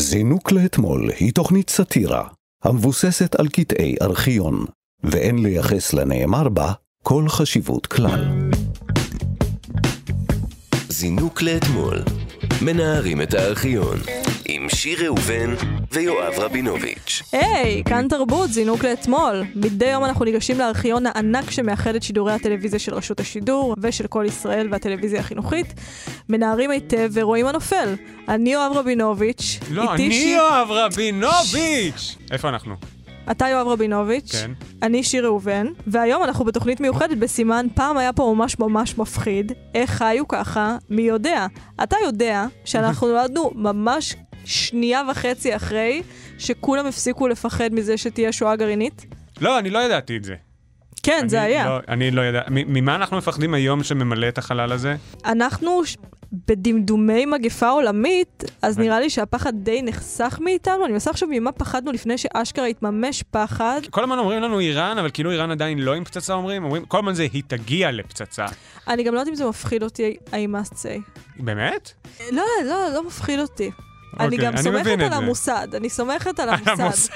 זינוק לאתמול היא תוכנית סאטירה המבוססת על קטעי ארכיון, ואין לייחס לנאמר בה כל חשיבות כלל. זינוק לאתמול, מנערים את הארכיון, עם שיר ראובן ויואב רבינוביץ'. היי, כאן תרבות, זינוק לאתמול. מדי יום אנחנו ניגשים לארכיון הענק שמאחד את שידורי הטלוויזיה של רשות השידור ושל כל ישראל והטלוויזיה החינוכית. מנערים היטב ורואים הנופל. אני יואב רבינוביץ'. לא, איתי אני שיר- יואב רבינוביץ'! איפה אנחנו? אתה יואב רבינוביץ', כן. אני שיר ראובן, והיום אנחנו בתוכנית מיוחדת בסימן פעם היה פה ממש ממש מפחיד, איך חיו ככה, מי יודע. אתה יודע שאנחנו נולדנו ממש שנייה וחצי אחרי שכולם הפסיקו לפחד מזה שתהיה שואה גרעינית? לא, אני לא ידעתי את זה. כן, אני זה היה. לא, אני לא יודע. ממה אנחנו מפחדים היום שממלא את החלל הזה? אנחנו בדמדומי מגפה עולמית, אז נראה לי שהפחד די נחסך מאיתנו. אני מנסה עכשיו ממה פחדנו לפני שאשכרה התממש פחד. כל הזמן אומרים לנו איראן, אבל כאילו איראן עדיין לא עם פצצה אומרים, אומרים, כל הזמן זה היא תגיע לפצצה. אני גם לא יודעת אם זה מפחיד אותי, I must say. באמת? לא, לא, לא מפחיד אותי. אני אוקיי, גם אני סומכת על. המוסד, אני סומכת על המוסד.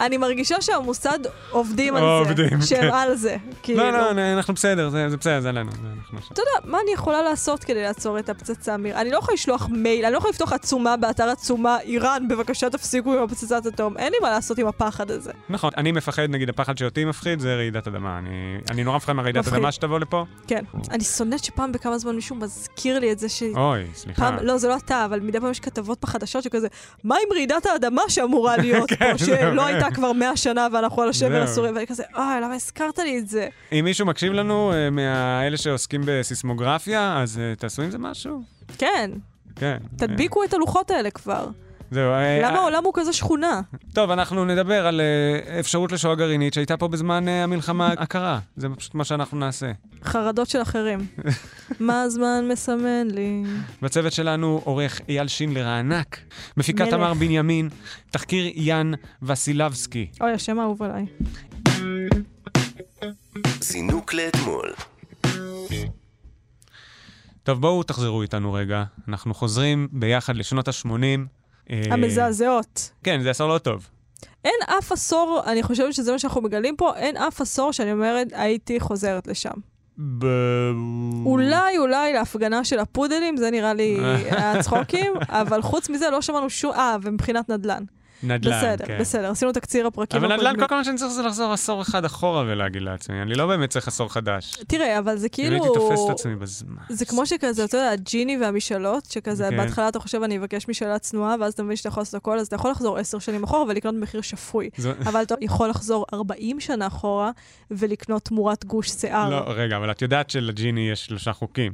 אני מרגישה שהמוסד עובדים על עובדים, זה, שהם כן. על זה. כאילו. לא, לא, אנחנו בסדר, זה זה בסדר, זה עלינו. אתה יודע, מה אני יכולה לעשות כדי לעצור את הפצצה? מיר? אני לא יכולה לשלוח מייל, אני לא יכולה לפתוח עצומה באתר עצומה, איראן, בבקשה תפסיקו עם הפצצת אטום. אין לי מה לעשות עם הפחד הזה. נכון, אני מפחד, נגיד, הפחד שאותי מפחיד זה רעידת אדמה. אני- אני נורא מפחד מרעידת מפחיד. אדמה שתבוא לפה. כן. אני שונאת שפעם בכמה זמן מישהו מזכיר לי את זה ש... אוי, סליחה. פעם, לא, זה לא אתה, אבל מדי פעם יש כתבות בחדשות שכזה, מה עם רעידת האדמה שאמורה להיות כן, פה, זהו, שלא כן. הייתה כבר 100 שנה ואנחנו על השבר. הסורי, ואני כזה, אוי, למה הזכרת לי את זה? אם מישהו מקשיב לנו, אה, מאלה שעוסקים בסיסמוגרפיה, אז אה, תעשו עם זה משהו. כן, כן. תדביקו את הלוחות האלה כבר. זהו. אה, למה אה, העולם הוא כזה שכונה? טוב, אנחנו נדבר על אה, אפשרות לשואה גרעינית שהייתה פה בזמן המלחמה הקרה. זה פשוט מה שאנחנו נעשה. חרדות של אחרים. מה הזמן מסמן לי? בצוות שלנו עורך אייל שינדלר הענק, מפיקה. תמר בנימין, תחקיר יאן וסילבסקי. אוי, השם האהוב עליי. זינוק לאתמול, טוב, בואו תחזרו איתנו רגע. אנחנו חוזרים ביחד לשנות ה-80. המזעזעות. כן, זה עשור לא טוב. אין אף עשור, אני חושבת שזה מה שאנחנו מגלים פה, אין אף עשור שאני אומרת, הייתי חוזרת לשם. ב... אולי, אולי להפגנה של הפודלים, זה נראה לי היה צחוקים, אבל חוץ מזה לא שמענו שום... אה, ומבחינת נדל"ן. נדל"ן, בסדר, כן. בסדר, עשינו תקציר הפרקים אבל נדל"ן. כל מה שאני צריך זה לחזור עשור אחד אחורה ולהגיד לעצמי, אני לא באמת צריך עשור חדש. תראה, אבל זה אם כאילו... הייתי תופס את עצמי בזמן. זה כמו שכזה, אתה יודע, הג'יני והמשאלות, שכזה, כן. בהתחלה אתה חושב, אני אבקש משאלה צנועה, ואז אתה מבין שאתה יכול לעשות הכל, אז אתה יכול לחזור עשר שנים אחורה ולקנות במחיר שפוי. זו- אבל אתה יכול לחזור 40 שנה אחורה ולקנות תמורת גוש שיער. לא, רגע, אבל את יודעת שלג'יני יש שלושה חוקים.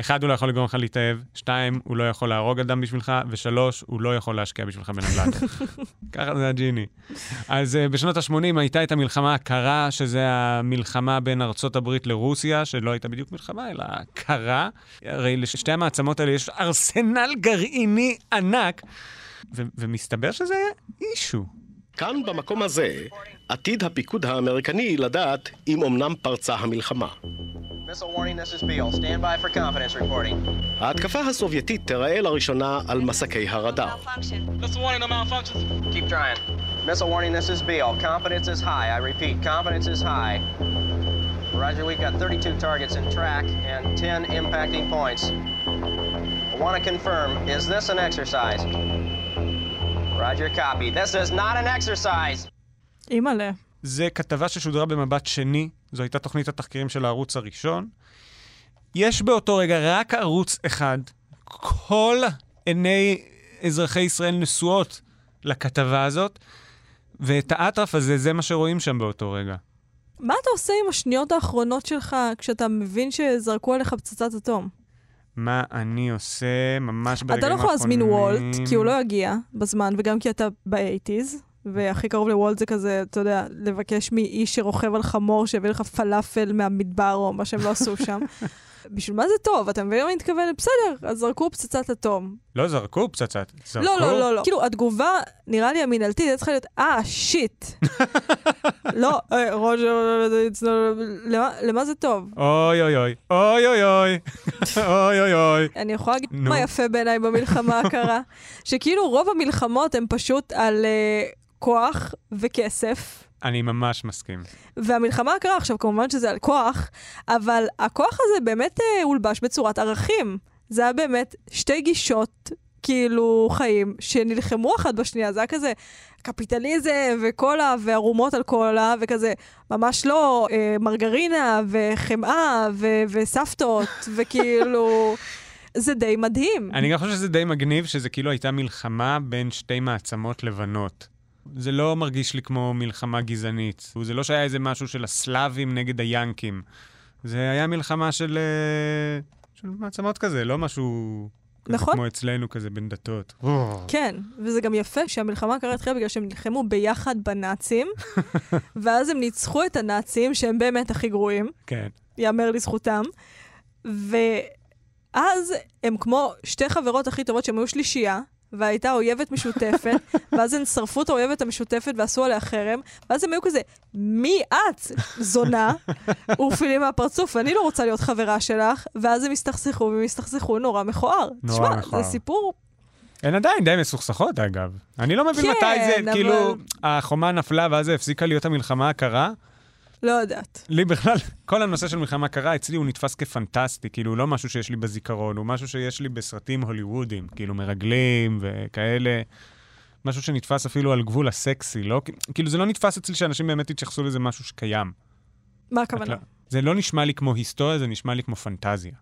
אחד, הוא לא יכול לגרום לך להתאהב, שתיים, הוא לא יכול להרוג אדם בשבילך, ושלוש, הוא לא יכול להשקיע בשבילך בנדל"ן. ככה זה הג'יני. אז uh, בשנות ה-80 הייתה את המלחמה הקרה, שזה המלחמה בין ארצות הברית לרוסיה, שלא הייתה בדיוק מלחמה, אלא קרה. הרי לשתי המעצמות האלה יש ארסנל גרעיני ענק, ו- ומסתבר שזה היה אישו. כאן במקום הזה עתיד הפיקוד האמריקני לדעת אם אמנם פרצה המלחמה. Missile warning, this is Beale. Stand by for confidence reporting. ההתקפה הסובייטית תיראה לראשונה על מסקי הרדאר. Keep trying. Missile warning, this is Beale. Confidence is high. I repeat, confidence is high. Roger, we've got 32 targets in track and 10 impacting points. I want to confirm, is this an exercise? Roger, copy. This is not an exercise! אימא'לה. זה כתבה ששודרה במבט שני, זו הייתה תוכנית התחקירים של הערוץ הראשון. יש באותו רגע רק ערוץ אחד, כל עיני אזרחי ישראל נשואות לכתבה הזאת, ואת האטרף הזה, זה מה שרואים שם באותו רגע. מה אתה עושה עם השניות האחרונות שלך כשאתה מבין שזרקו עליך פצצת אטום? מה אני עושה ממש ברגעים אתה לא האחרונים. יכול להזמין וולט, כי הוא לא יגיע בזמן, וגם כי אתה באייטיז, והכי קרוב לוולט זה כזה, אתה יודע, לבקש מאיש שרוכב על חמור שיביא לך פלאפל מהמדבר, או מה שהם לא עשו שם. בשביל מה זה טוב? אתה מבין מה אני מתכוונת? בסדר, אז זרקו פצצת אטום. לא זרקו פצצת, זרקו... לא, לא, לא, לא. כאילו, התגובה, נראה לי המינימלית, הייתה צריכה להיות, אה, shit. לא, אה, רוג'ר, it's not- למה- למה זה טוב? אוי אוי אוי, אוי אוי אוי, אוי אוי אוי. אני יכולה להגיד. מה יפה בעיניי במלחמה הקרה? שכאילו רוב המלחמות הן פשוט על אה, כוח וכסף. אני ממש מסכים. והמלחמה הקרה עכשיו, כמובן שזה על כוח, אבל הכוח הזה באמת אה, הולבש בצורת ערכים. זה היה באמת שתי גישות, כאילו, חיים, שנלחמו אחת בשנייה. זה היה כזה קפיטליזם וקולה וערומות על קולה, וכזה ממש לא אה, מרגרינה וחמאה ו- וסבתות, וכאילו... זה די מדהים. אני גם חושב שזה די מגניב, שזה כאילו הייתה מלחמה בין שתי מעצמות לבנות. זה לא מרגיש לי כמו מלחמה גזענית. זה לא שהיה איזה משהו של הסלאבים נגד היאנקים. זה היה מלחמה של, אה, של מעצמות כזה, לא משהו... נכון. כמו אצלנו כזה בין דתות. כן, וזה גם יפה שהמלחמה הקרה התחילה בגלל שהם נלחמו ביחד בנאצים, ואז הם ניצחו את הנאצים, שהם באמת הכי גרועים, כן. יאמר לזכותם, ואז הם כמו שתי חברות הכי טובות שהן היו שלישייה, והייתה אויבת משותפת, ואז הן שרפו את האויבת המשותפת ועשו עליה חרם, ואז הם היו כזה, מי את, זונה? ורפילים מהפרצוף, אני לא רוצה להיות חברה שלך, ואז הם הסתכסכו, והם הסתכסכו נורא מכוער. נורא תשמע, מכוער. זה סיפור הן עדיין די מסוכסכות, אגב. אני לא מבין כן, מתי זה, אבל- כאילו, החומה נפלה ואז הפסיקה להיות המלחמה הקרה. לא יודעת. לי בכלל, כל הנושא של מלחמה קרה, אצלי הוא נתפס כפנטסטי, כאילו, לא משהו שיש לי בזיכרון, הוא משהו שיש לי בסרטים הוליוודים, כאילו, מרגלים וכאלה. משהו שנתפס אפילו על גבול הסקסי, לא? כאילו, זה לא נתפס אצלי שאנשים באמת יתייחסו לזה משהו שקיים. מה הכוונה? לא- זה לא נשמע לי כמו היסטוריה, זה נשמע לי כמו פנטזיה.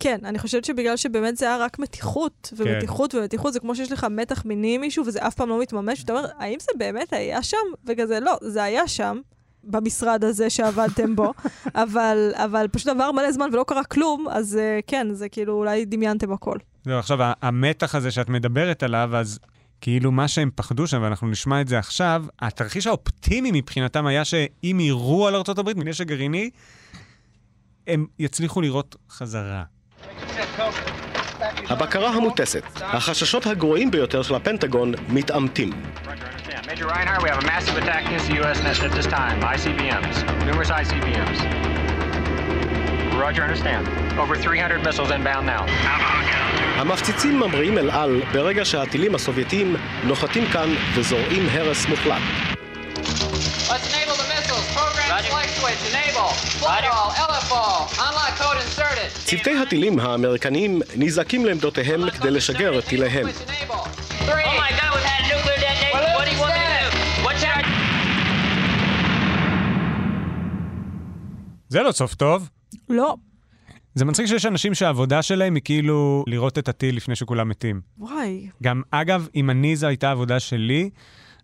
כן, אני חושבת שבגלל שבאמת זה היה רק מתיחות, כן. ומתיחות ומתיחות, זה כמו שיש לך מתח מיני עם מישהו וזה אף פעם לא מתממש, ואתה אומר, האם זה באמת היה שם? וכזה, לא, זה היה שם, במשרד הזה שעבדתם בו, אבל, אבל פשוט עבר מלא זמן ולא קרה כלום, אז uh, כן, זה כאילו, אולי דמיינתם הכל. זהו, עכשיו, ה- המתח הזה שאת מדברת עליו, אז כאילו מה שהם פחדו שם, ואנחנו נשמע את זה עכשיו, התרחיש האופטימי מבחינתם היה שאם יירו על ארה"ב מנשק גרעיני, הם יצליחו לירות חזרה. הבקרה המוטסת, החששות הגרועים ביותר של הפנטגון מתעמתים. Major Reinhardt, we have a massive attack against the U.S. nest at this time. ICBMs, numerous ICBMs. Roger, understand. Over 300 missiles inbound now. המפציצים ממריאים אל על ברגע שהטילים הסובייטים נוחתים כאן וזורעים הרס מוחלט. Let's enable the missiles. Program select switch. Enable. Flight all. LFO. Unlock code inserted. צוותי הטילים האמריקניים נזעקים לעמדותיהם כדי לשגר. את טיליהם. זה לא סוף טוב. לא, זה מצחיק שיש אנשים שהעבודה שלהם היא כאילו לראות את הטיל לפני שכולם מתים. וואי. גם, אגב, אם אני זו הייתה עבודה שלי,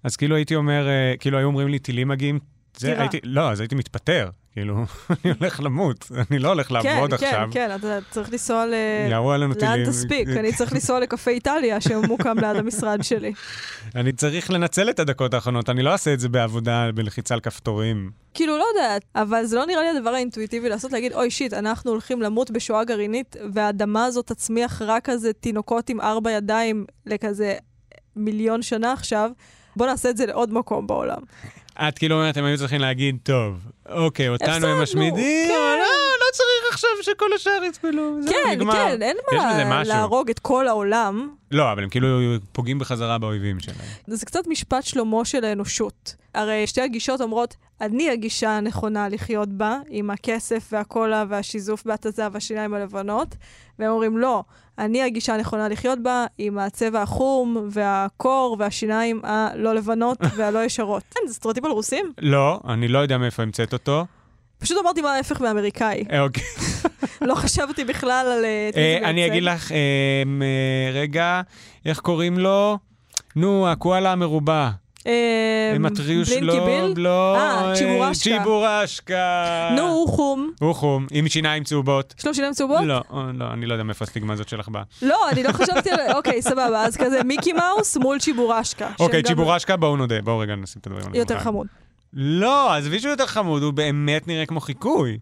אז כאילו הייתי אומר, אה, כאילו היו אומרים לי, טילים מגיעים, זה. הייתי, לא, אז הייתי מתפטר. כאילו, אני הולך למות, אני לא הולך כן, לעבוד כן, עכשיו. כן, אתה צריך לנסוע ל... ירו עלינו טילים. לאן תספיק? אני צריך לנסוע לקפה איטליה שממוקם ליד המשרד שלי. אני צריך לנצל את הדקות האחרונות, אני לא אעשה את זה בעבודה, בלחיצה על כפתורים. כאילו, לא יודעת, אבל זה לא נראה לי הדבר האינטואיטיבי לעשות, להגיד, אוי שיט, אנחנו הולכים למות בשואה גרעינית, והאדמה הזאת תצמיח רק כזה תינוקות עם ארבע ידיים לכזה מיליון שנה עכשיו, בוא נעשה את זה לעוד מקום בעולם. את כאילו אומרת, הם היו צריכים להגיד, טוב, אוקיי, אותנו הם משמידים, כן. אבל לא, לא צריך עכשיו שכל השאר יסבלו, כן. כן, אין מה. להרוג את כל העולם. לא, אבל הם כאילו פוגעים בחזרה באויבים שלהם. זה קצת משפט שלמה של האנושות. הרי שתי הגישות אומרות, אני הגישה הנכונה לחיות בה, עם הכסף והקולה והשיזוף בהתזה והשיניים הלבנות, והם אומרים, לא, אני הגישה הנכונה לחיות בה, עם הצבע החום והקור והשיניים הלא לבנות והלא ישרות. כן, זה סטריאוטיפ על רוסים? לא, אני לא יודע מאיפה המצאת אותו. פשוט אמרתי מה ההפך מאמריקאי. אה, אוקיי. לא חשבתי בכלל על... אה, אה, אני. אגיד לך, רגע, איך קוראים לו? נו, הקואלה המרובע. מטריוש לא? לא, צ'יבורשקה. צ'יבורשקה. נו, הוא חום. הוא חום, עם שיניים צהובות. יש לו שיניים צהובות? לא, לא, אני לא יודע מאיפה הסטיגמה הזאת שלך באה. לא, אני לא חשבתי על... אוקיי, סבבה, אז כזה מיקי מאוס מול צ'יבורשקה. אוקיי, צ'יבורשקה, בואו נודה. בואו רגע נשים את הדברים על יותר. חמוד. לא, עזבי שהוא יותר חמוד, הוא באמת נראה כמו חיקוי.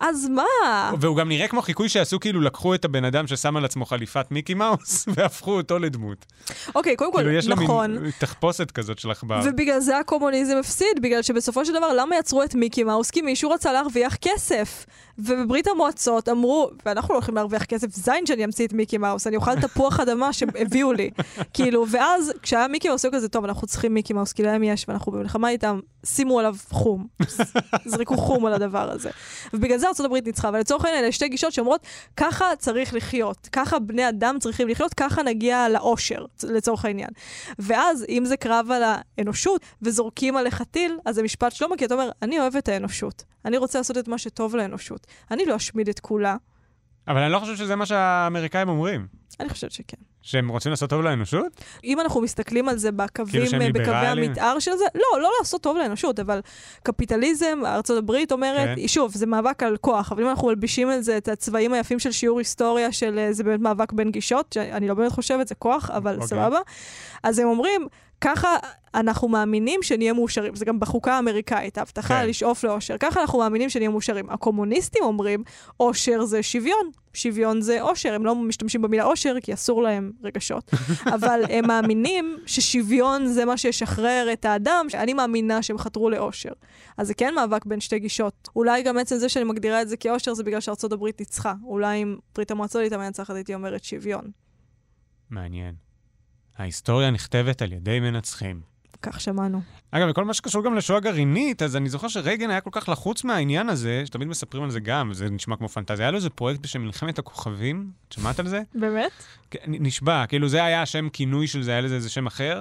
אז מה? והוא גם נראה כמו חיקוי שעשו, כאילו לקחו את הבן אדם ששם על עצמו חליפת מיקי מאוס, והפכו אותו לדמות. אוקיי, קודם כל, כאילו, יש לו נכון. מין תחפושת כזאת של עכבר. ובגלל זה הקומוניזם הפסיד, בגלל שבסופו של דבר, למה יצרו את מיקי מאוס? כי מישהו רצה להרוויח כסף. ובברית המועצות אמרו, ואנחנו לא הולכים להרוויח כסף, זין שאני אמציא את מיקי מאוס, אני אוכל תפוח אדמה שהביאו לי. כאילו, ואז כשהיה מיקי מאוס, היו כזה, טוב, אנחנו צריכים מיקי מאוס, כי להם יש, ואנחנו במלחמה איתם, שימו עליו חום. זרקו חום על הדבר הזה. ובגלל זה ארה"ב ניצחה, ולצורך העניין, אלה שתי גישות שאומרות, ככה צריך לחיות, ככה בני אדם צריכים לחיות, ככה נגיע לאושר, לצורך העניין. ואז, אם זה קרב על האנושות, וזורקים עליך טיל, אז זה משפט שלמה, כי אתה אומר, אני אוהב את האנושות. אני רוצה לעשות את מה שטוב לאנושות. אני לא אשמיד את כולה. אבל אני לא חושב שזה מה שהאמריקאים אומרים. אני חושבת שכן. שהם רוצים לעשות טוב לאנושות? אם אנחנו מסתכלים על זה בקווים, כאילו אה, בקווי? המתאר של זה, לא, לא לעשות טוב לאנושות, אבל קפיטליזם, ארצות הברית אומרת, כן. שוב, זה מאבק על כוח, אבל אם אנחנו מלבישים את זה, את הצבעים היפים של שיעור היסטוריה, של אה, זה באמת מאבק בין גישות, שאני לא באמת חושבת, זה כוח, אבל אוקיי. סבבה. אז הם אומרים, ככה אנחנו מאמינים שנהיה מאושרים. זה גם בחוקה האמריקאית, ההבטחה כן. לשאוף לאושר. ככה אנחנו מאמינים שנהיה מאושרים. הקומוניסטים אומרים, אושר זה שוויון. שוויון זה אושר. הם לא משתמשים במילה אושר, כי אסור להם רגשות. אבל הם מאמינים ששוויון זה מה שישחרר את האדם, שאני מאמינה שהם חתרו לאושר. אז זה כן מאבק בין שתי גישות. אולי גם עצם זה שאני מגדירה את זה כאושר, זה בגלל שארצות הברית ניצחה. אולי אם ברית המועצות הייתה מנצחת, הייתי אומרת שוויון. מעניין. ההיסטוריה נכתבת על ידי מנצחים. כך שמענו. אגב, וכל מה שקשור גם לשואה גרעינית, אז אני זוכר שרייגן היה כל כך לחוץ מהעניין הזה, שתמיד מספרים על זה גם, וזה נשמע כמו פנטזיה. היה לו איזה פרויקט בשם מלחמת הכוכבים, את שמעת על זה? באמת? כן, נשבע, כאילו זה היה השם כינוי של זה, היה לזה איזה שם אחר,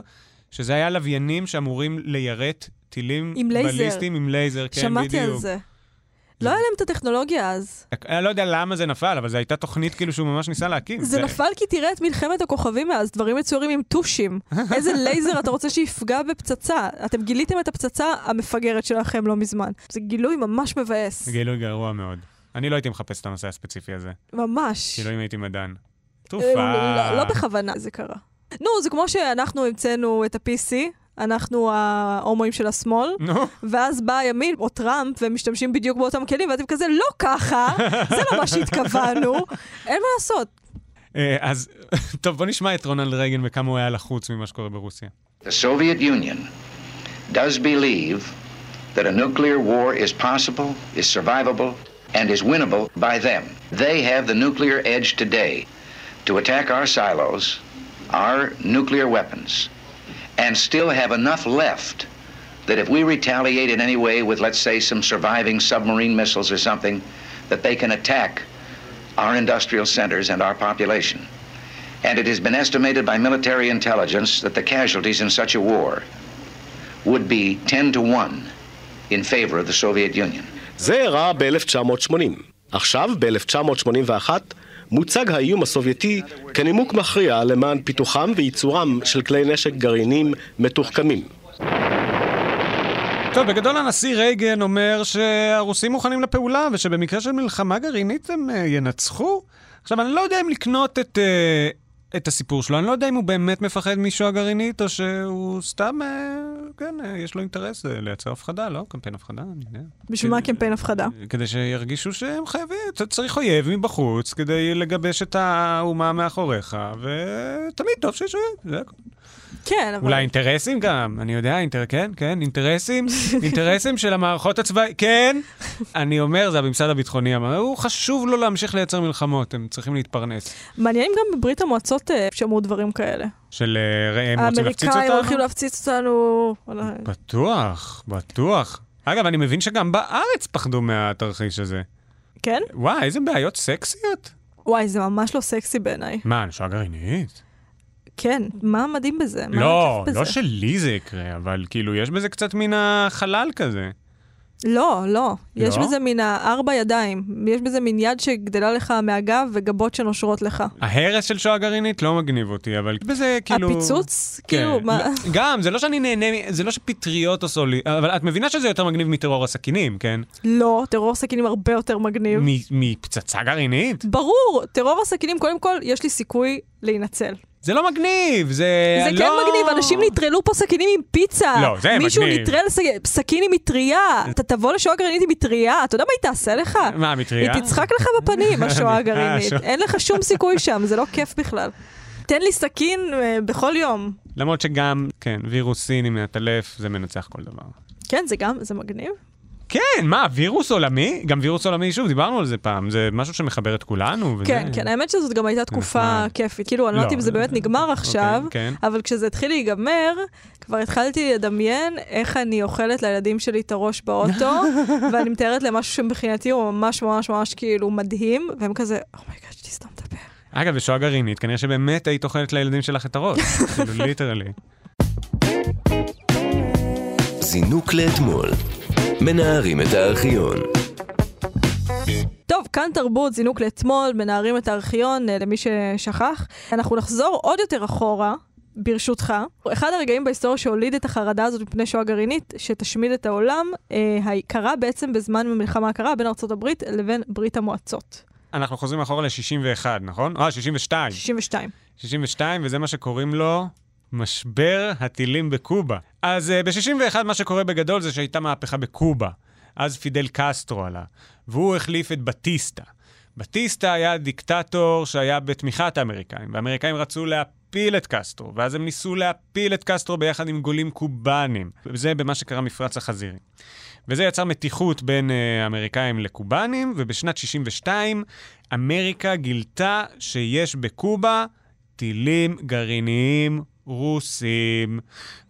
שזה היה לוויינים שאמורים ליירט טילים עם לייזר. בליסטיים עם לייזר, כן, שמעתי בדיוק. על זה. לא היה להם את הטכנולוגיה אז. אני לא יודע למה זה נפל, אבל זו הייתה תוכנית כאילו שהוא ממש ניסה להקים. זה נפל כי תראה את מלחמת הכוכבים מאז, דברים מצוירים עם טושים. איזה לייזר אתה רוצה שיפגע בפצצה? אתם גיליתם את הפצצה המפגרת שלכם לא מזמן. זה גילוי ממש מבאס. גילוי גרוע מאוד. אני לא הייתי מחפש את הנושא הספציפי הזה, ממש. כאילו אם הייתי מדען. אה, תרופה. לא- לא בכוונה זה קרה. נו, זה כמו שאנחנו המצאנו את ה-PC, אנחנו ההומואים של השמאל, נו, ואז בא הימין או טראמפ, והם משתמשים בדיוק באותם כלים, ואתם כזה, לא ככה, זה לא מה שהתכוונו, אין מה לעשות. אה, אז טוב, בוא נשמע את רונלד רייגן וכמה הוא היה לחוץ ממה שקורה ברוסיה. The Soviet Union does believe that a nuclear war is possible, is survivable, and is winnable by them. They have the nuclear edge today to attack our silos, our nuclear weapons, and still have enough left that if we retaliate in any way with, let's say, some surviving submarine missiles or something, that they can attack our industrial centers and our population. And it has been estimated by military intelligence that the casualties in such a war would be 10 to 1 in favor of the Soviet Union. זה אירע ב-1980. עכשיו, ב-1981, מוצג האיום הסובייטי כנימוק מכריע למען פיתוחם וייצורם של כלי נשק גרעיניים מתוחכמים. טוב, בגדול הנשיא רייגן אומר שהרוסים מוכנים לפעולה, ושבמקרה של מלחמה גרעינית הם אה, ינצחו. עכשיו, אני לא יודע אם לקנות את, אה, את הסיפור שלו, אני לא יודע אם הוא באמת מפחד משואה גרעינית, או שהוא סתם, אה, כן, אה, יש לו אינטרס אה, לייצר הפחדה, לא? קמפיין הפחדה, אני יודע. בשביל מה קמפיין הפחדה? כדי שירגישו שהם חייבים, צריך אויב מבחוץ כדי לגבש את האומה מאחוריך, ותמיד טוב שיש אויב, זה הכול. כן, אבל... אולי אינטרסים גם, אני יודע, אינטר... כן, כן, אינטרסים, אינטרסים של המערכות הצבאיות, כן. אני אומר, זה הממסד הביטחוני, הוא חשוב לו להמשיך לייצר מלחמות, הם צריכים להתפרנס. מעניין גם בברית המועצות אה, שמעו דברים כאלה. של אה, הם רוצים להפציץ האמריקאים אותנו? הולכים להפציץ אותנו. בטוח, בטוח. אגב, אני מבין שגם בארץ פחדו מהתרחיש הזה. כן? וואי, איזה בעיות סקסיות. וואי, זה ממש לא סקסי בעיניי. מה, נשואה גרעינית? כן, מה מדהים בזה? מה לא, בזה? לא שלי זה יקרה, אבל כאילו, יש בזה קצת מן החלל כזה. לא, לא. יש לא? בזה מן הארבע ידיים. יש בזה מין יד שגדלה לך מהגב וגבות שנושרות לך. ההרס של שואה גרעינית לא מגניב אותי, אבל בזה כאילו... הפיצוץ? כן. כאילו, מה... גם, זה לא שאני נהנה, זה לא שפטריות עשו לי, אבל את מבינה שזה יותר מגניב מטרור הסכינים, כן? לא, טרור סכינים הרבה יותר מגניב. מפצצה גרעינית? ברור, טרור הסכינים, קודם כל, יש לי סיכוי להינצל. זה לא מגניב, זה זה לא... כן מגניב, אנשים נטרלו פה סכינים עם פיצה. לא, זה מישהו מגניב. נטרל ס- סכין עם מטריה. אתה תבוא לשואה גרעינית עם מטריה, אתה יודע מה היא תעשה לך? מה, המטריה? היא תצחק לך בפנים, השואה הגרעינית. אין לך שום סיכוי שם, זה לא כיף בכלל. תן לי סכין אה, בכל יום. למרות שגם, כן, וירוס סיני מעטלף, זה מנצח כל דבר. כן, זה גם, זה מגניב. כן, מה, וירוס עולמי? גם וירוס עולמי, שוב, דיברנו על זה פעם, זה משהו שמחבר את כולנו. וזה... כן, כן, האמת שזאת גם הייתה תקופה נחמד. כיפית. כאילו, אני לא לא, יודעת אם זה באמת אה, נגמר עכשיו, כן. אבל כשזה התחיל להיגמר, כבר התחלתי לדמיין איך אני אוכלת לילדים שלי את הראש באוטו, ואני מתארת להם משהו שמבחינתי הוא ממש ממש ממש כאילו מדהים, והם כזה, oh my god, שתסתום את הפה. אגב, בשואה גרעינית, כנראה שבאמת היית אוכלת לילדים שלך את הראש. כאילו, ליטרלי. זינוק לאתמול. מנערים את הארכיון. טוב, כאן תרבות, זינוק לאתמול, מנערים את הארכיון, אה, למי ששכח. אנחנו נחזור עוד יותר אחורה. ברשותך, אחד הרגעים בהיסטוריה שהוליד את החרדה הזאת מפני שואה גרעינית, שתשמיד את העולם, אה, קרה בעצם בזמן המלחמה הקרה בין ארצות הברית לבין ברית המועצות. אנחנו חוזרים אחורה ל-61, נכון? אה, 62. 62. 62, וזה מה שקוראים לו משבר הטילים בקובה. אז uh, ב-61 מה שקורה בגדול זה שהייתה מהפכה בקובה. אז פידל קסטרו עלה, והוא החליף את בטיסטה. בטיסטה היה דיקטטור שהיה בתמיכת האמריקאים, והאמריקאים רצו להפיל את קסטרו, ואז הם ניסו להפיל את קסטרו ביחד עם גולים קובאנים. וזה במה שקרה מפרץ החזירי. וזה יצר מתיחות בין uh, האמריקאים לקובאנים, ובשנת 62 אמריקה גילתה שיש בקובה טילים גרעיניים רוסים.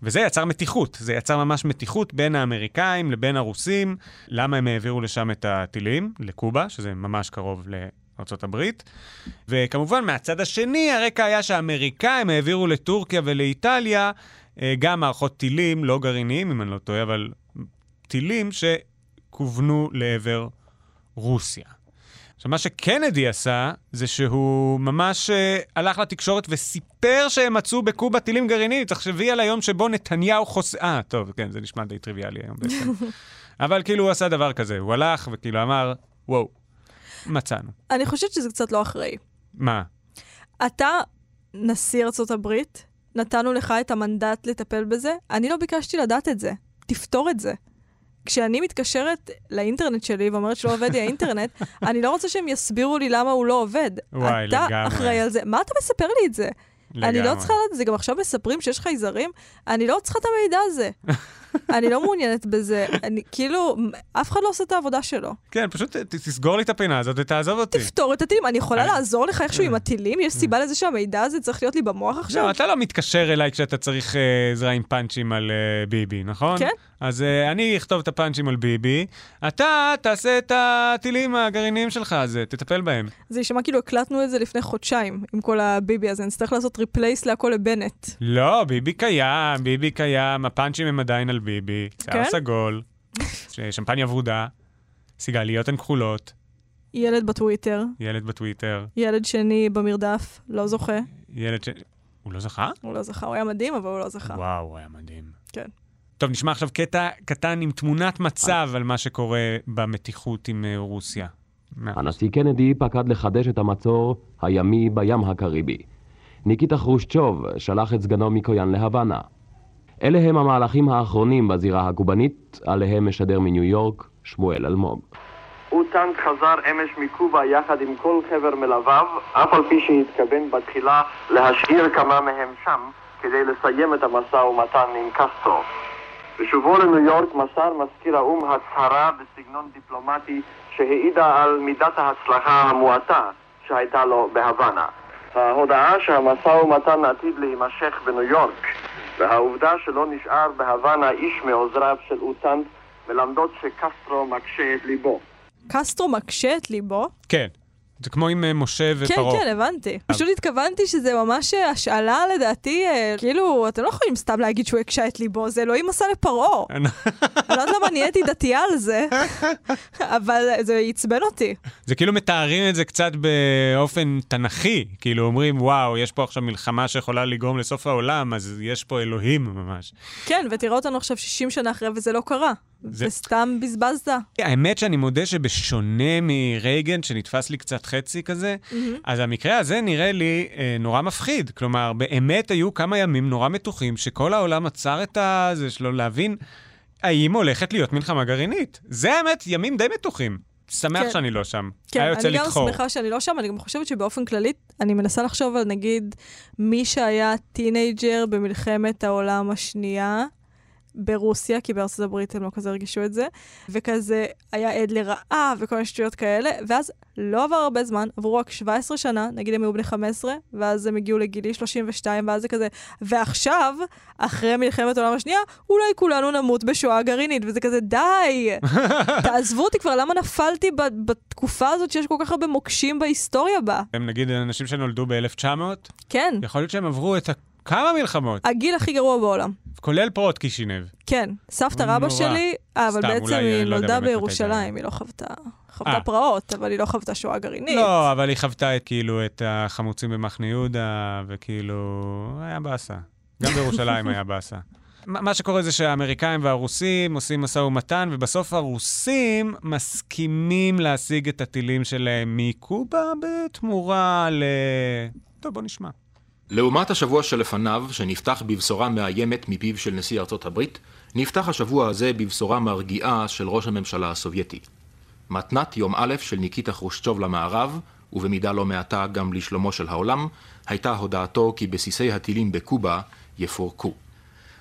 וזה יצר מתיחות, זה יצר ממש מתיחות בין האמריקאים לבין הרוסים. למה הם העבירו לשם את הטילים? לקובה, שזה ממש קרוב לארצות הברית. וכמובן, מהצד השני, הרקע היה שהאמריקאים העבירו לטורקיה ולאיטליה אה, גם מערכות טילים, לא גרעיניים, אם אני לא טועה, אבל טילים שכוונו לעבר רוסיה. עכשיו, מה שקנדי עשה, זה שהוא ממש uh, הלך לתקשורת וסיפר שהם מצאו בקובה טילים גרעיניים. תחשבי על היום שבו נתניהו חוס... אה, טוב, כן, זה נשמע די טריוויאלי היום בעצם. אבל כאילו הוא עשה דבר כזה, הוא הלך וכאילו אמר, וואו, מצאנו. אני חושבת שזה קצת לא אחראי. מה? אתה נשיא ארצות הברית, נתנו לך את המנדט לטפל בזה, אני לא ביקשתי לדעת את זה. תפתור את זה. כשאני מתקשרת לאינטרנט שלי ואומרת שלא עובד לי האינטרנט, אני לא רוצה שהם יסבירו לי למה הוא לא עובד. וואי, אתה לגמרי. אחראי על זה. מה אתה מספר לי את זה? אני לא לגמרי. צריכה לדעת זה, גם עכשיו מספרים שיש חייזרים, אני לא צריכה את המידע הזה. אני לא מעוניינת בזה. אני כאילו, אף אחד לא עושה את העבודה שלו. כן, פשוט ת- תסגור לי את הפינה הזאת ותעזוב אותי. תפתור את הטילים. אני יכולה אני- לעזור לך איכשהו עם הטילים? יש סיבה לזה שהמידע הזה צריך להיות לי במוח עכשיו? לא, אתה לא מתקשר אליי כשאתה צריך אה, עזרה עם פאנצ'ים על אה, ביבי, נכון? כן. אז אה, אני אכתוב את הפאנצ'ים על ביבי, אתה תעשה את הטילים הגרעיניים שלך, אז תטפל בהם. זה יישמע כאילו הקלטנו את זה לפני חודשיים, עם כל הביבי הזה, נצטרך לעשות replace להכל לבנט. לא, ביבי קיים, ביבי קיים, הפאנצ'ים הם עדיין על ביבי. שיער כן? סגול, שמפניה ורודה, סיגליות הן כחולות, ילד בטוויטר, ילד בטוויטר, ילד שני במרדף, לא זוכה. ילד ש... הוא לא זכה? הוא לא זכה, הוא היה מדהים, אבל הוא לא זכה. וואו, הוא היה מדהים. כן. טוב, נשמע עכשיו קטע קטן עם תמונת מצב על מה שקורה במתיחות עם אה, רוסיה. הנשיא קנדי פקד לחדש את המצור הימי בים הקריבי. ניקיטה חרושצ'וב שלח את סגנו מקויאן להוואנה. אלה הם המהלכים האחרונים בזירה הקובנית, עליהם משדר מניו יורק שמואל אלמוג. אוטנק חזר אמש מקובה יחד עם כל חבר מלוויו, אף על פי שהתכוון בתחילה להשאיר כמה מהם שם כדי לסיים את המשא ומתן עם קסטרו. בשובו לניו יורק מסר מזכיר האו"ם הצהרה בסגנון דיפלומטי שהעידה על מידת ההצלחה המועטה שהייתה לו בהוואנה. ההודעה שהמשא ומתן עתיד להימשך בניו יורק והעובדה שלא נשאר בהוואנה איש מעוזריו של אוטנק מלמדות שקסטרו מקשה את ליבו. קסטרו מקשה את ליבו. כן. זה כמו עם אה, משה כן, ופרעה. כן, הבנתי. פשוט התכוונתי שזה ממש אה, השאלה, לדעתי, אה, כאילו, אתם לא יכולים סתם להגיד שהוא הקשה את ליבו, זה אלוהים עשה לפרעה. אני לא יודעת למה נהייתי דתייה על זה, אבל זה עצבן אותי. זה כאילו מתארים את זה קצת באופן תנכי. כאילו אומרים, וואו, יש פה עכשיו מלחמה שיכולה לגרום לסוף העולם, אז יש פה אלוהים ממש. כן, ותראה אותנו עכשיו 60 שנה אחרי וזה לא קרה. זה- וסתם בזבזת. האמת שאני מודה שבשונה מרייגן, שנתפס לי קצת חצי כזה, מהמם. אז המקרה הזה נראה לי אה, נורא מפחיד. כלומר, באמת היו כמה ימים נורא מתוחים, שכל העולם עצר את הזה שלו להבין האם הולכת להיות מלחמה גרעינית. זה האמת, ימים די מתוחים. שמח כן. שאני לא שם. כן, היה יוצא אני גם. שמחה שאני לא שם, אני גם חושבת שבאופן כללי, אני מנסה לחשוב על נגיד מי שהיה teenager במלחמת העולם השנייה. ברוסיה, כי בארצות הברית הם לא כזה הרגישו את זה, וכזה היה עד לרעב וכל מיני שטויות כאלה, ואז לא עבר הרבה זמן, עברו רק 17 שנה, נגיד הם היו בני 15, ואז הם הגיעו לגילי 32, ואז זה כזה, ועכשיו, אחרי מלחמת העולם השנייה, אולי כולנו נמות בשואה גרעינית, וזה כזה, די! תעזבו אותי כבר, למה נפלתי בתקופה הזאת שיש כל כך הרבה מוקשים בהיסטוריה בה? הם נגיד אנשים שנולדו ב-1900, כן, יכול להיות שהם עברו את ה- כמה מלחמות, הגיל הכי גרוע בעולם. כולל פרעות קישינב. כן, סבתא. רבא שלי, אה, אבל בעצם היא אני לא נולדה בירושלים, היא לא חוותה, חוותה אה. פרעות, אבל היא לא חוותה שואה גרעינית. לא, אבל היא חוותה כאילו את החמוצים במחנה יהודה, וכאילו, היה באסה. גם בירושלים היה באסה. מה שקורה זה שהאמריקאים והרוסים עושים משא ומתן, ובסוף הרוסים מסכימים להשיג את הטילים שלהם מקובה בתמורה ל... טוב, בוא נשמע. לעומת השבוע שלפניו, שנפתח בבשורה מאיימת מפיו של נשיא ארצות הברית, נפתח השבוע הזה בבשורה מרגיעה של ראש הממשלה הסובייטי. מתנת יום א' של ניקיטה חרושצ'וב למערב, ובמידה לא מעטה גם לשלומו של העולם, הייתה הודעתו כי בסיסי הטילים בקובה יפורקו.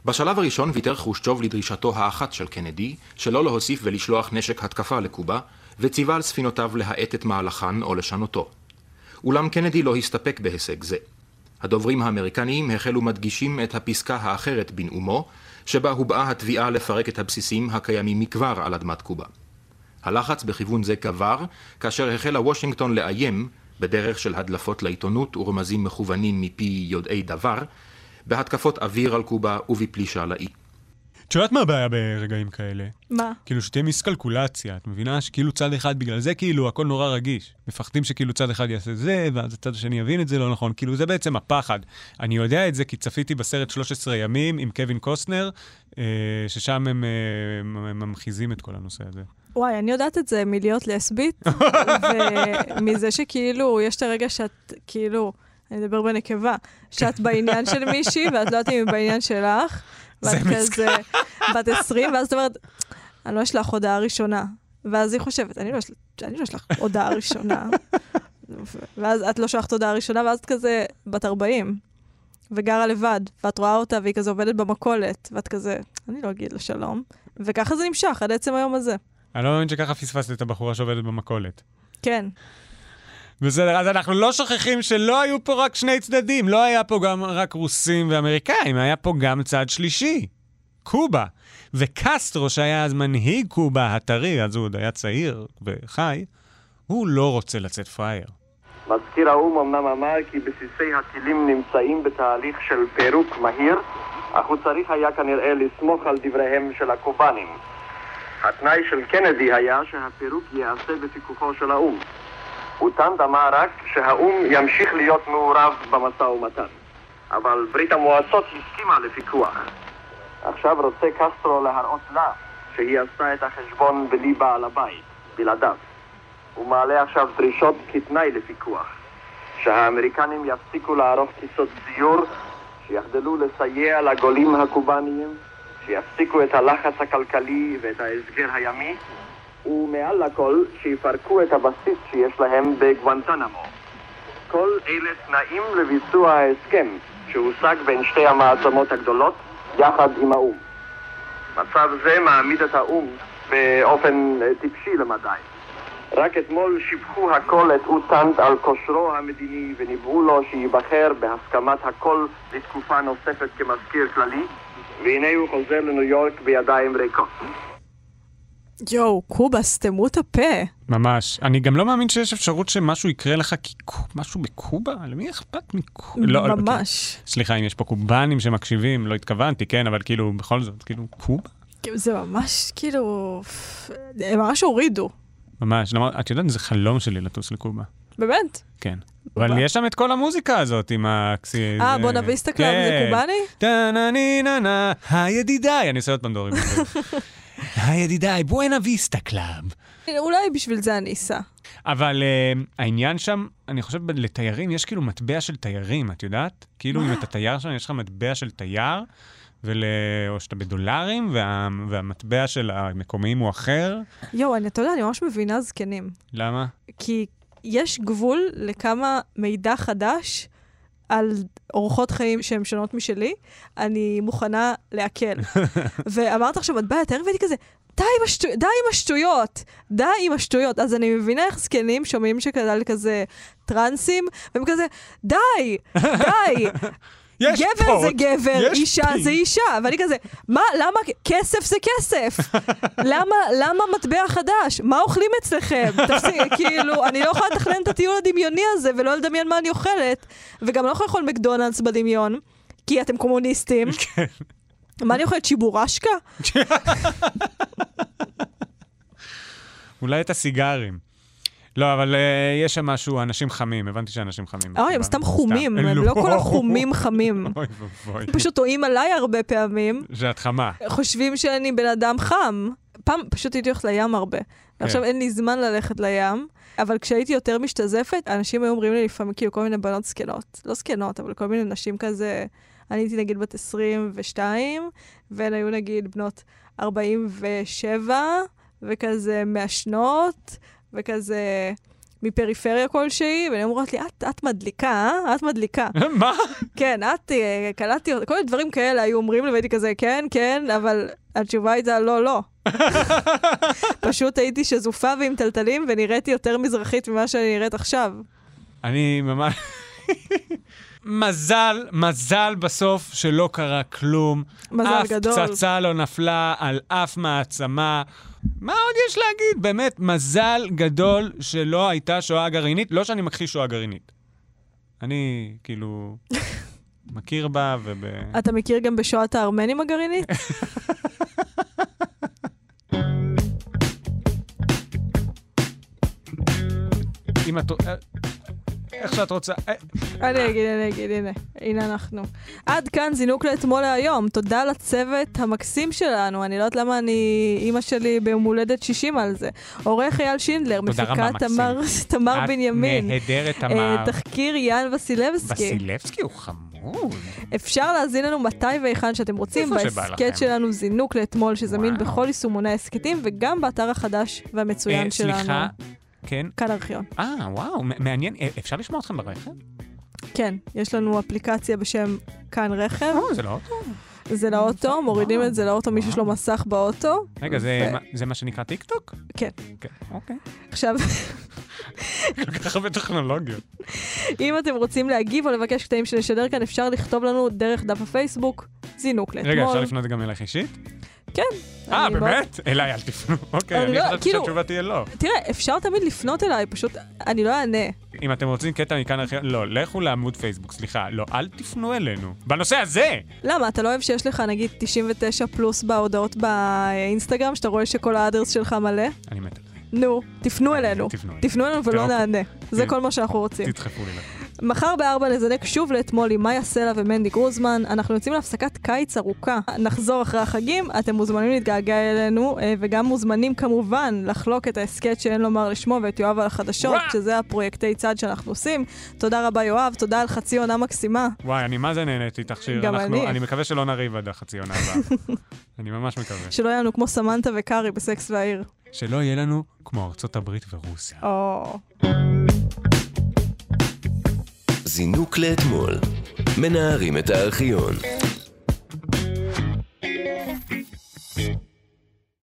בשלב הראשון ויתר חרושצ'וב לדרישתו האחת של קנדי, שלא להוסיף ולשלוח נשק התקפה לקובה, וציווה על ספינותיו להאט את מהלכן או לשנותו. אולם קנדי לא הסתפק בהישג זה. הדוברים האמריקניים החלו מדגישים את הפסקה האחרת בנאומו, שבה הובעה התביעה לפרק את הבסיסים הקיימים מכבר על אדמת קובה. הלחץ בכיוון זה גבר, כאשר החלה וושינגטון לאיים, בדרך של הדלפות לעיתונות ורמזים מכוונים מפי יודעי דבר, בהתקפות אוויר על קובה ובפלישה לאי. את יודעת מה הבעיה ברגעים כאלה? מה? כאילו שתהיה מיסקלקולציה, את מבינה? שכאילו צד אחד, בגלל זה כאילו הכל נורא רגיש. מפחדים שכאילו צד אחד יעשה זה, ואז הצד השני יבין את זה לא נכון. כאילו זה בעצם הפחד. אני יודע את זה כי צפיתי בסרט 13 ימים עם קווין קוסטנר, אה, ששם הם, אה, הם ממחיזים את כל הנושא הזה. וואי, אני יודעת את זה מלהיות לסבית, ומזה שכאילו, יש את הרגע שאת, כאילו, אני אדבר בנקבה, שאת בעניין של מישהי, ואת לא יודעת אם היא בעניין שלך, ואת זה כזה בת 20, ואז את אומרת, אני לא אשלח הודעה ראשונה. ואז היא חושבת, אני לא אשלח, אני לא אשלח הודעה ראשונה. ואז את לא שלחת הודעה ראשונה, ואז את כזה בת 40, וגרה לבד, ואת רואה אותה, והיא כזה עובדת במכולת, ואת כזה, אני לא אגיד לה שלום. וככה זה נמשך עד עצם היום הזה. אני לא מאמין שככה פספסת את הבחורה שעובדת במכולת. כן. בסדר, אז אנחנו לא שוכחים שלא היו פה רק שני צדדים, לא היה פה גם רק רוסים ואמריקאים, היה פה גם צד שלישי, קובה. וקסטרו, שהיה אז מנהיג קובה הטרי, אז הוא עוד היה צעיר וחי, הוא לא רוצה לצאת פראייר. מזכיר האו"ם אמנם אמר כי בסיסי הטילים נמצאים בתהליך של פירוק מהיר, אך הוא צריך היה כנראה לסמוך על דבריהם של הקובנים. התנאי של קנדי היה שהפירוק ייעשה בפיקוחו של האו"ם. אוטנט אמר רק שהאו"ם ימשיך להיות מעורב במשא ומתן. אבל ברית המועצות הסכימה לפיקוח. עכשיו רוצה קסטרו להראות לה שהיא עשתה את החשבון בלי בעל הבית, בלעדיו. הוא מעלה עכשיו דרישות כתנאי לפיקוח. שהאמריקנים יפסיקו לערוך טיסות סיור, שיחדלו לסייע לגולים הקובאניים, שיפסיקו את הלחץ הכלכלי ואת ההסגר הימי, ומעל לכל שיפרקו את הבסיס שיש להם בגואנטנמו. כל אלה תנאים לביצוע ההסכם שהושג בין שתי המעצמות הגדולות יחד עם האו"ם. מצב זה מעמיד את האו"ם באופן אה, טיפשי למדי. רק אתמול שיבחו הכל את אוטנט על כושרו המדיני וניבאו לו שייבחר בהסכמת הכל לתקופה נוספת כמזכיר כללי, והנה הוא חוזר לניו יורק בידיים ריקות. יואו, קובה, סתמו את הפה. ממש. אני גם לא מאמין שיש אפשרות שמשהו יקרה לך כי משהו בקובה? למי אכפת מקובה? לא, לא, ממש. כן. סליחה, אם יש פה קובנים שמקשיבים, לא התכוונתי, כן, אבל כאילו, בכל זאת, כאילו, קובה? כאילו, זה ממש, כאילו, הם ממש הורידו. ממש. למרות, את יודעת, זה חלום שלי לטוס לקובה. באמת? כן. אבל יש שם את כל המוזיקה הזאת עם הקסי... אה, בואנה ויסטה קלאב, זה. קובאני? טה-נה-ני-נה-נה, הידידיי. אני עושה עוד פעם דורים. היי ידידיי, בואנה ויסטה קלאב. אולי בשביל זה אני אסע. אבל אה, העניין שם, אני חושב, לתיירים, יש כאילו מטבע של תיירים, את יודעת? כאילו, אם אתה תייר שם, יש לך מטבע של תייר, ול... או שאתה בדולרים, וה... והמטבע של המקומיים הוא אחר. יואו, אני, אתה יודע, אני ממש מבינה זקנים. למה? כי יש גבול לכמה מידע חדש על אורחות חיים שהן שונות משלי, אני מוכנה לעכל. ואמרת עכשיו מטבע יותר, והייתי כזה, די עם, השטו... די עם השטויות, די עם השטויות. אז אני מבינה איך זקנים שומעים שכזה כזה טרנסים, והם כזה, די, די. יש גבר פוט, זה גבר, יש אישה פי. זה אישה, ואני כזה, מה, למה, כסף זה כסף. למה, למה מטבע חדש? מה אוכלים אצלכם? תפסיק, כאילו, אני לא יכולה לתכנן את הטיול הדמיוני הזה ולא לדמיין מה אני אוכלת, וגם לא יכולה לאכול מקדונלדס בדמיון, כי אתם קומוניסטים. כן. מה אני אוכלת, שיבורשקה? אולי את הסיגרים. לא, אבל uh, יש שם משהו, אנשים חמים, הבנתי שאנשים חמים. אוי, הם סתם חומים, הם לא כל החומים חמים. אוי ואבוי. פשוט טועים עליי הרבה פעמים, שאת חמה. חושבים שאני בן אדם חם. פעם פשוט הייתי הולכת לים הרבה. ועכשיו אין לי זמן ללכת לים, אבל כשהייתי יותר משתזפת, אנשים היו אומרים לי לפעמים, כאילו, כל מיני בנות זקנות. לא זקנות, אבל כל מיני נשים כזה... אני הייתי נגיד בת 22, והן היו נגיד בנות 47, וכזה מעשנות, וכזה מפריפריה כלשהי, והן אומרות לי, את, את מדליקה, אה? את מדליקה. מה? כן, את, אה, קלטתי, כל מיני דברים כאלה היו אומרים לי, והייתי כזה, כן, כן, אבל התשובה הייתה לא, לא. פשוט הייתי שזופה ועם טלטלים, ונראיתי יותר מזרחית ממה שאני נראית עכשיו. אני ממש... מזל, מזל בסוף שלא קרה כלום. מזל גדול. אף פצצה לא נפלה על אף מעצמה. מה עוד יש להגיד? באמת, מזל גדול שלא הייתה שואה גרעינית. לא שאני מכחיש שואה גרעינית. אני, כאילו, מכיר בה וב... אתה מכיר גם בשואת הארמנים הגרעינית? אם את... איך שאת רוצה. אה, אני אגיד, אני אגיד, הנה, הנה אנחנו. עד כאן זינוק לאתמול להיום. תודה לצוות המקסים שלנו. אני לא יודעת למה אני, אימא שלי ביום הולדת 60 על זה. עורך אייל שינדלר, מפיקה. תמר, תמר את בנימין. נהדרת, אה, תמר. תחקיר יאן וסילבסקי. וסילבסקי הוא חמוד. אפשר להזין לנו מתי והיכן שאתם רוצים, בהסכת. שלנו זינוק לאתמול, שזמין בכל יישומוני ההסכתים, וגם באתר החדש והמצוין אה, שלנו. סליחה, כן. כאן ארכיון. אה, וואו, מעניין. אה, אפשר לשמוע אתכם ברכב? כן, יש לנו אפליקציה בשם כאן רכב. זה לא אוטו. זה לאוטו, מורידים את זה לאוטו, מי שיש לו מסך באוטו. רגע, זה ו- מה- זה מה שנקרא טיק טוק? כן. כן, אוקיי. עכשיו, כל כך הרבה טכנולוגיות. אם אתם רוצים להגיב או לבקש קטעים שנשדר כאן, אפשר לכתוב לנו דרך דף הפייסבוק, זינוק לאתמול. רגע, אפשר לפנות גם אלייך אישית? כן. אה, מאוד- באמת? אליי אל תפנו. אוקיי, אני אני לא- חשבתי כאילו- שהתשובה תהיה לא. תראה, אפשר תמיד לפנות אליי, פשוט אני לא אענה. אם אתם רוצים קטע מכאן ארכיון, לא, לכו לעמוד פייסבוק, סליחה, לא, אל תפנו אלינו. בנושא הזה! למה? אתה לא אוהב שיש לך נגיד 99 פלוס בהודעות באינסטגרם, שאתה רואה שכל האדרס שלך מלא? אני מת על זה. נו, תפנו אלינו. תפנו אלינו. ולא אוקיי. נענה. זה ת- כל מה שאנחנו רוצים. תדחפו לי לך. מחר בארבע נזנק שוב לאתמול עם מאיה סלע ומנדי גרוזמן. אנחנו יוצאים להפסקת קיץ ארוכה. נחזור אחרי החגים, אתם מוזמנים להתגעגע אלינו, אה, וגם מוזמנים כמובן לחלוק את ההסכת שאין לומר לשמו ואת יואב על החדשות, שזה הפרויקטי צד שאנחנו עושים. תודה רבה יואב, תודה על חצי עונה מקסימה. וואי, אני מה זה נהניתי איתך שיר. גם אנחנו- אני. אני מקווה שלא נריב עד החצי עונה הבאה. אני ממש מקווה. שלא יהיה לנו כמו סמנטה וקארי בסקס והעיר. שלא יהיה לנו כמו ארצות הברית ורוסיה. או... זינוק לאתמול. מנערים את הארכיון.